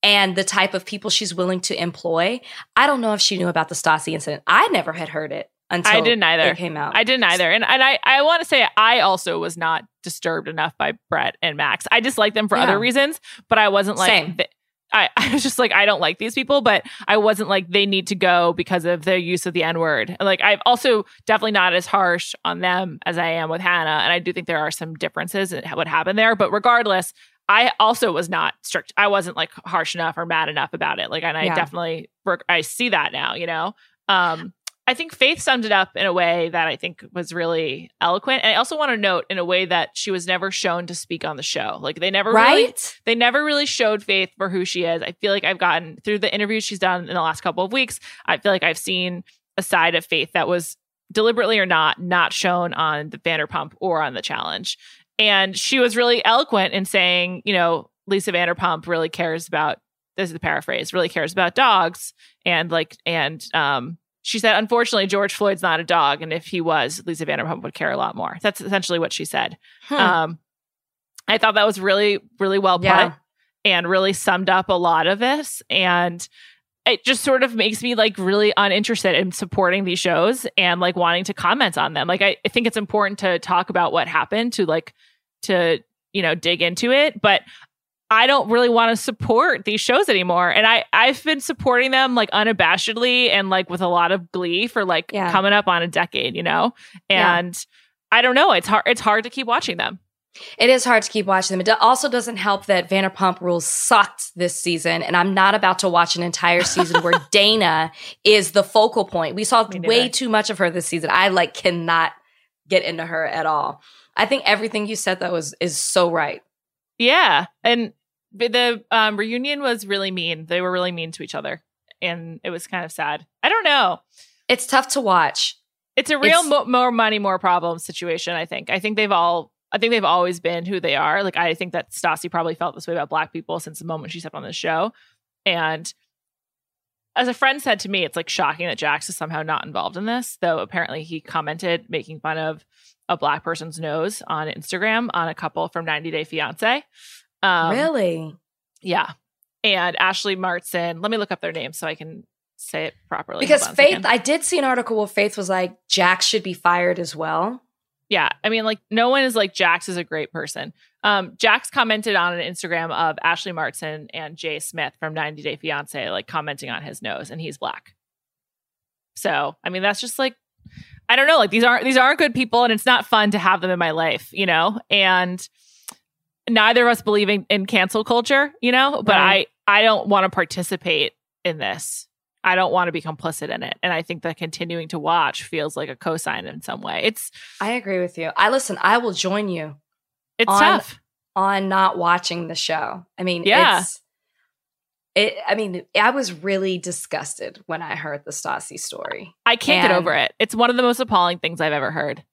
And the type of people she's willing to employ. I don't know if she knew about the Stassi incident. I never had heard it until I didn't either. it came out. I didn't either. And and I, I want to say I also was not disturbed enough by Brett and Max. I dislike them for Yeah. other reasons, but I wasn't like th- I, <laughs> I was just like, I don't like these people, but I wasn't like they need to go because of their use of the N word. Like I'm also definitely not as harsh on them as I am with Hannah. And I do think there are some differences in what happened there. But regardless, I also was not strict. I wasn't like harsh enough or mad enough about it. Like, and I Yeah. definitely, I see that now, you know? Um, I think Faith summed it up in a way that I think was really eloquent. And I also want to note in a way that she was never shown to speak on the show. Like they never right? really they never really showed Faith for who she is. I feel like I've gotten through the interviews she's done in the last couple of weeks. I feel like I've seen a side of Faith that was deliberately or not not shown on the Vanderpump or on the challenge. And she was really eloquent in saying, you know, Lisa Vanderpump really cares about this is the paraphrase, really cares about dogs and like and um she said, unfortunately, George Floyd's not a dog. And if he was, Lisa Vanderpump would care a lot more. That's essentially what she said. Hmm. Um, I thought that was really, really well put Yeah. and really summed up a lot of this. And it just sort of makes me like really uninterested in supporting these shows and like wanting to comment on them. Like, I, I think it's important to talk about what happened to like, to, you know, dig into it. But I don't really want to support these shows anymore. And I, I've been supporting them like unabashedly and like with a lot of glee for like Yeah. coming up on a decade, you know? Yeah. And I don't know. It's hard. It's hard to keep watching them. It is hard to keep watching them. It also doesn't help that Vanderpump Rules sucked this season, and I'm not about to watch an entire season where <laughs> Dayna is the focal point. We saw Me way too much of her this season. I like cannot get into her at all. I think everything you said though is is so right. Yeah, and the- the um, reunion was really mean. They were really mean to each other, and it was kind of sad. I don't know. It's tough to watch. It's a real It's- mo- more money, more problems situation. I think. I think they've all. I think they've always been who they are. Like I think that Stassi probably felt this way about Black people since the moment she stepped on the show, and as a friend said to me, it's like shocking that Jax is somehow not involved in this. Though apparently he commented making fun of a black person's nose on Instagram on a couple from 90 Day Fiance. Um, really? yeah. And Ashley Martson. Let me look up their names so I can say it properly. Because Hold on a Faith. I did see an article where Faith was like, Jax should be fired as well. Yeah. I mean, like, no one is like Jax is a great person. Um, Jax commented on an Instagram of Ashley Martson and Jay Smith from 90 Day Fiance, like commenting on his nose, and he's black. So, I mean, that's just like, I don't know. Like these aren't these aren't good people, and it's not fun to have them in my life, you know. And neither of us believe in, in cancel culture, you know. But Right. I I don't want to participate in this. I don't want to be complicit in it, and I think that continuing to watch feels like a cosign in some way. It's I agree with you. I listen, I will join you it's On- tough. on not watching the show. I mean, Yeah. it's it I mean, I was really disgusted when I heard the Stassi story. I can't get over it. It's one of the most appalling things I've ever heard.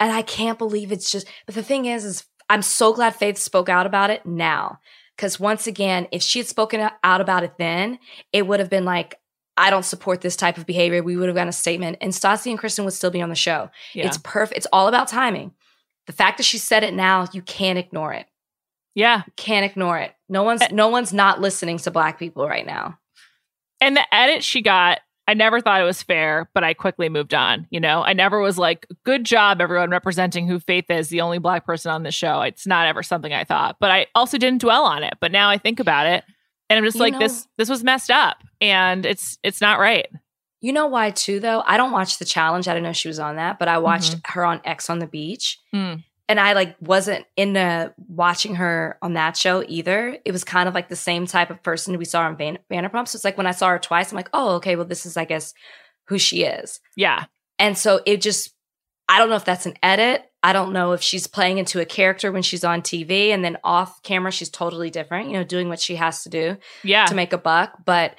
And I can't believe it's just but the thing is is I'm so glad Faith spoke out about it now. Cause once again, if she had spoken out about it then, it would have been like, I don't support this type of behavior. We would have gotten a statement, and Stassi and Kristen would still be on the show. Yeah. It's perfect. It's all about timing. The fact that she said it now, you can't ignore it. yeah. Can't ignore it. No one's no one's not listening to black people right now. And the edit she got, I never thought it was fair, but I quickly moved on. You know, I never was like, good job, everyone representing who Faith is, the only black person on the show. It's not ever something I thought, but I also didn't dwell on it. But now I think about it and I'm just You like, know- this, this was messed up and it's, it's not right. You know why too though? I don't watch the challenge. I didn't know she was on that, but I watched her on Ex on the Beach. Hmm. And I like wasn't into watching her on that show either. It was kind of like the same type of person we saw on Van- Vanderpump. So it's like when I saw her twice, I'm like, oh, okay, well, this is, I guess, who she is. Yeah. And so it just, I don't know if that's an edit. I don't know if she's playing into a character when she's on TV and then off camera, she's totally different, you know, doing what she has to do Yeah. to make a buck. But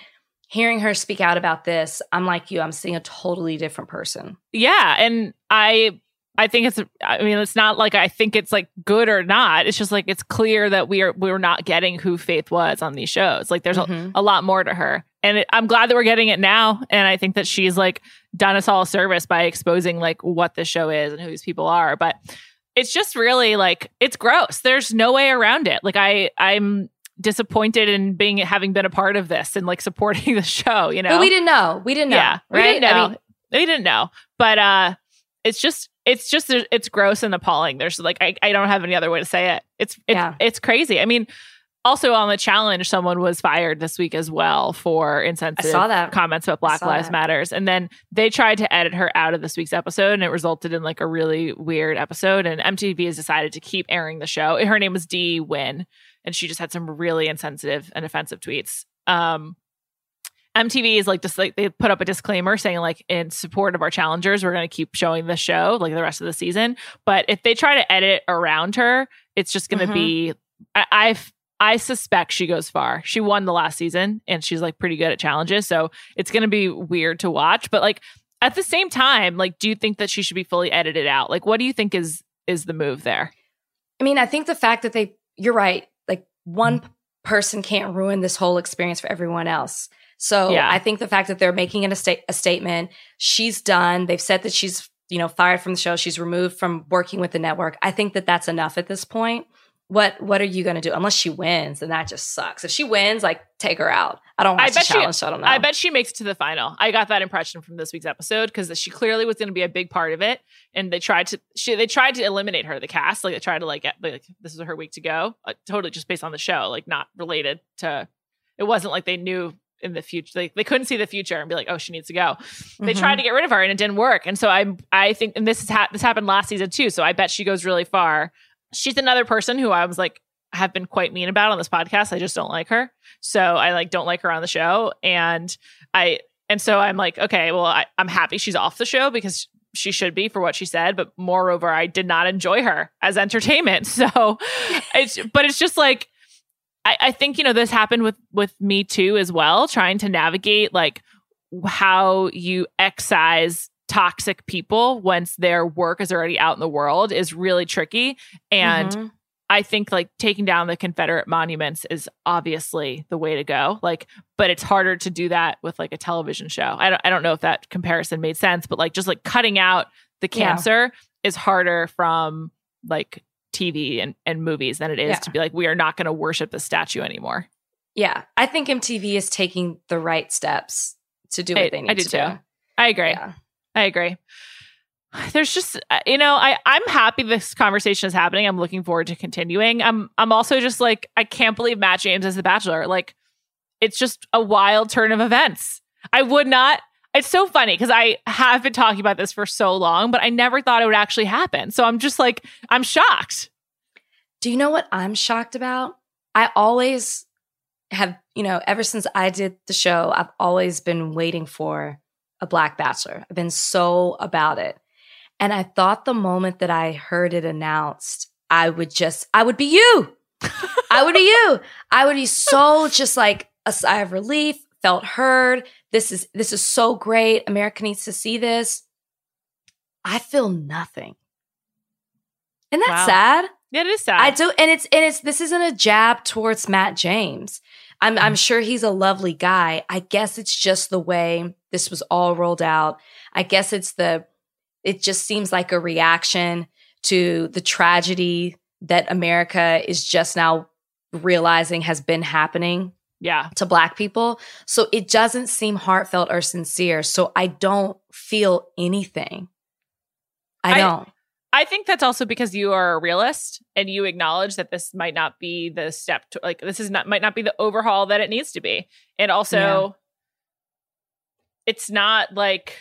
hearing her speak out about this, I'm like you, I'm seeing a totally different person. Yeah, and I I think it's I mean it's not like I think it's like good or not. It's just like it's clear that we are we're not getting who Faith was on these shows. Like there's Mhm. a, a lot more to her. And it, I'm glad that we're getting it now and I think that she's like done us all a service by exposing like what the show is and who these people are, but it's just really like it's gross. There's no way around it. Like I I'm disappointed in being having been a part of this and like supporting <laughs> the show, you know. But we didn't know. We didn't know. Yeah, right? we didn't know. I mean, we didn't know, but uh, it's just it's just it's gross and appalling. There's like I, I don't have any other way to say it. It's it's Yeah. it's crazy. I mean, also on the challenge, someone was fired this week as well for insensitive comments about Black Lives that. Matters, and then they tried to edit her out of this week's episode, and it resulted in like a really weird episode. And MTV has decided to keep airing the show. Her name was Dee Nguyen, and she just had some really insensitive and offensive tweets. Um, MTV is like just like they put up a disclaimer saying like in support of our challengers, we're going to keep showing the show like the rest of the season. But if they try to edit around her, it's just going to Mhm. be. I, I've I suspect she goes far. She won the last season and she's like pretty good at challenges, so it's going to be weird to watch. But like at the same time, like, do you think that she should be fully edited out? Like, what do you think is is the move there? I mean, I think the fact that they, you're right, like one person can't ruin this whole experience for everyone else. So Yeah. I think the fact that they're making a, sta- a statement, she's done. They've said that she's, you know, fired from the show. She's removed from working with the network. I think that that's enough at this point. What What are you going to do? Unless she wins, and that just sucks. If she wins, like take her out. I don't I bet she- challenge, so I don't know. I bet she makes it to the final. I got that impression from this week's episode because she clearly was going to be a big part of it, and they tried to she they tried to eliminate her the cast like they tried to like get like this is her week to go uh, totally just based on the show like not related to it wasn't like they knew in the future they, they couldn't see the future and be like oh she needs to go. They Mhm. tried to get rid of her and it didn't work. And so I I think and this is ha- this happened last season too. So I bet she goes really far. She's another person who I was like have been quite mean about on this podcast. I just don't like her. So I like don't like her on the show. And I and so I'm like okay well I, I'm happy she's off the show because she should be for what she said. But moreover I did not enjoy her as entertainment. <laughs> So it's but it's just like I, I think you know this happened with with me too as well trying to navigate like how you excise toxic people once their work is already out in the world is really tricky and Mhm. I think like taking down the Confederate monuments is obviously the way to go. Like, but it's harder to do that with like a television show. I don't I don't know if that comparison made sense, but like just like cutting out the Yeah. cancer is harder from like TV and, and movies than it is Yeah. to be like, we are not going to worship the statue anymore. yeah, I think MTV is taking the right steps to do what I- they I need do to too. do. I agree. Yeah. I agree. There's just uh, you know I I'm happy this conversation is happening. I'm looking forward to continuing. I'm I'm also just like I can't believe Matt James is the Bachelor. Like it's just a wild turn of events. I would not. It's so funny because I have been talking about this for so long, but I never thought it would actually happen. So I'm just like I'm shocked. Do you know what I'm shocked about? I always have, you know, ever since I did the show, I've always been waiting for a Black Bachelor. I've been so about it. And I thought the moment that I heard it announced, I would just, I would be you. I would be you. I would be so just like a sigh of relief, felt heard. This is this is so great. America needs to see this. I feel nothing. And that's Wow. sad. Yeah, it is sad. I do, and it's and it's this isn't a jab towards Matt James. I'm I'm sure he's a lovely guy. I guess it's just the way this was all rolled out. I guess it's the it just seems like a reaction to the tragedy that America is just now realizing has been happening yeah. to black people. So it doesn't seem heartfelt or sincere. So I don't feel anything. I I- don't. I think that's also because you are a realist and you acknowledge that this might not be the step to like this is not might not be the overhaul that it needs to be. And also Yeah. it's not like,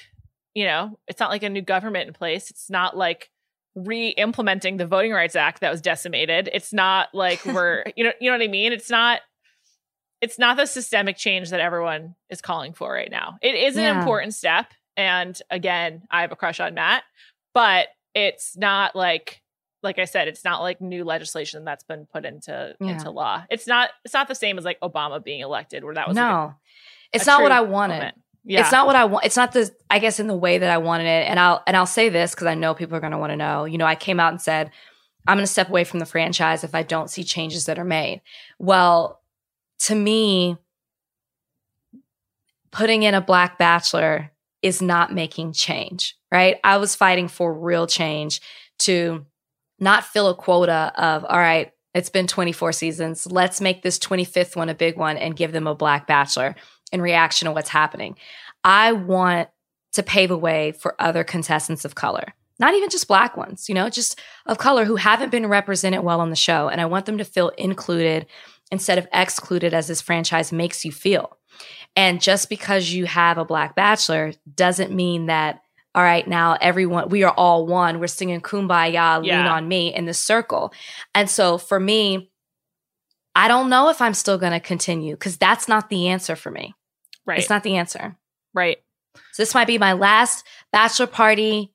you know, it's not like a new government in place. It's not like re-implementing the Voting Rights Act that was decimated. It's not like <laughs> we're you know you know what I mean? It's not it's not the systemic change that everyone is calling for right now. It is an Yeah. important step. And again, I have a crush on Matt, but it's not like like I said, it's not like new legislation that's been put into Yeah. into law. It's not it's not the same as like Obama being elected where that was like, a- no. it's a not what I wanted. moment. Yeah. It's not what I want. It's not the I guess in the way that I wanted it. And I'll and I'll say this because I know people are going to want to know. You know, I came out and said I'm going to step away from the franchise if I don't see changes that are made. Well, to me, putting in a black bachelor is not making change, right? I was fighting for real change to not fill a quota of all right. It's been 24 seasons. Let's make this 25th one a big one and give them a black bachelor in reaction to what's happening. I want to pave a way for other contestants of color, not even just black ones, you know, just of color who haven't been represented well on the show. And I want them to feel included instead of excluded as this franchise makes you feel. And just because you have a black bachelor doesn't mean that, all right, now everyone, we are all one. We're singing kumbaya, lean Yeah. on me in this circle. And so for me, I don't know if I'm still going to continue because that's not the answer for me. Right. It's not the answer. right. So this might be my last bachelor party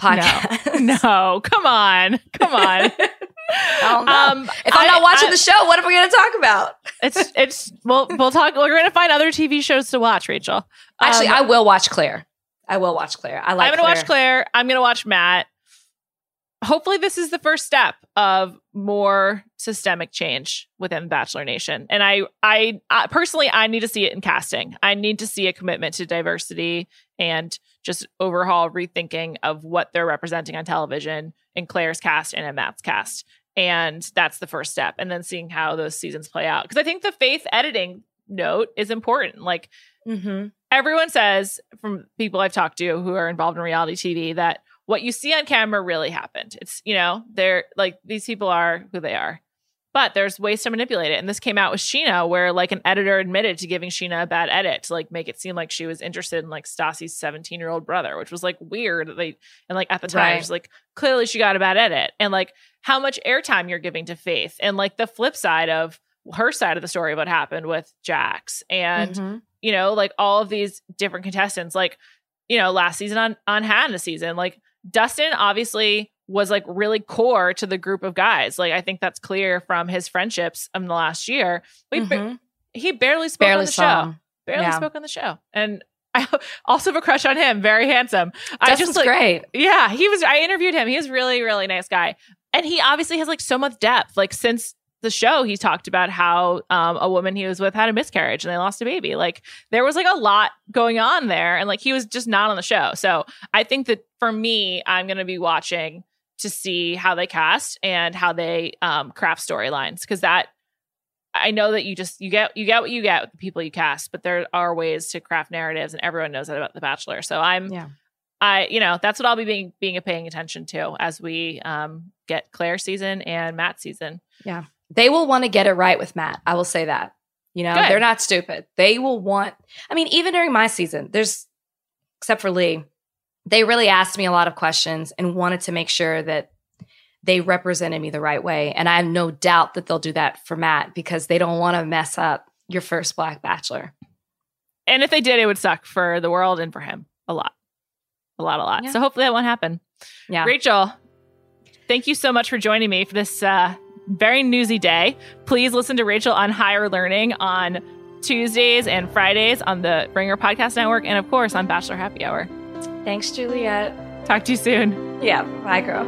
podcast. No, come on. Come on. <laughs> I don't know. Um, if I'm I- not watching I- the show, what are we going to talk about? it's it's we'll we'll talk. We're gonna find other TV shows to watch, Rachel. Actually, Um, I will watch Clare. I will watch Clare. I like. I'm gonna watch Clare. I'm gonna watch Matt. Hopefully, this is the first step of more systemic change within Bachelor Nation. And I, I, I personally, I need to see it in casting. I need to see a commitment to diversity and just overhaul rethinking of what they're representing on television in Clare's cast and in Matt's cast. And that's the first step. And then seeing how those seasons play out. Because I think the faith editing note is important. Like Mm-hmm. everyone says from people I've talked to who are involved in reality TV that what you see on camera really happened. It's, you know, they're like these people are who they are. But there's ways to manipulate it. And this came out with Scheana, where like an editor admitted to giving Scheana a bad edit to like make it seem like she was interested in like Stassi's 17 year old brother, which was like weird. They and like at the time, Right. like clearly she got a bad edit. And like how much airtime you're giving to Faith. And like the flip side of her side of the story of what happened with Jax. And Mhm. you know, like all of these different contestants, like, you know, last season on on Hannah season, like Dustin obviously was like really core to the group of guys. Like I think that's clear from his friendships in the last year. We ba- Mhm. he barely spoke on the saw. show. Barely Yeah. spoke on the show. And I <laughs> also have a crush on him. Very handsome. I Dustin's just like great. yeah, he was. I interviewed him. He was really, really nice guy, and he obviously has like so much depth. Like since the show, he talked about how um, a woman he was with had a miscarriage and they lost a baby. Like there was like a lot going on there, and like he was just not on the show. So I think that for me, I'm going to be watching to see how they cast and how they um, craft storylines because that. I know that you just you get you get what you get with the people you cast, but there are ways to craft narratives, and everyone knows that about The Bachelor. So I'm Yeah. I, you know, that's what I'll be being being paying attention to as we um, get Clare season and Matt season. Yeah, they will want to get it right with Matt. I will say that. You know, Good. they're not stupid. They will want, I mean, even during my season, there's, except for Lee, they really asked me a lot of questions and wanted to make sure that they represented me the right way. And I have no doubt that they'll do that for Matt because they don't want to mess up your first Black Bachelor. And if they did, it would suck for the world and for him a lot, a lot, a lot. Yeah. So hopefully that won't happen. Yeah. Rachel, thank you so much for joining me for this uh, very newsy day. Please listen to Rachel on Higher Learning on Tuesdays and Fridays on the Ringer Podcast Network, and of course on Bachelor Happy Hour. Thanks, Juliet. Talk to you soon. Yeah. Bye, girl.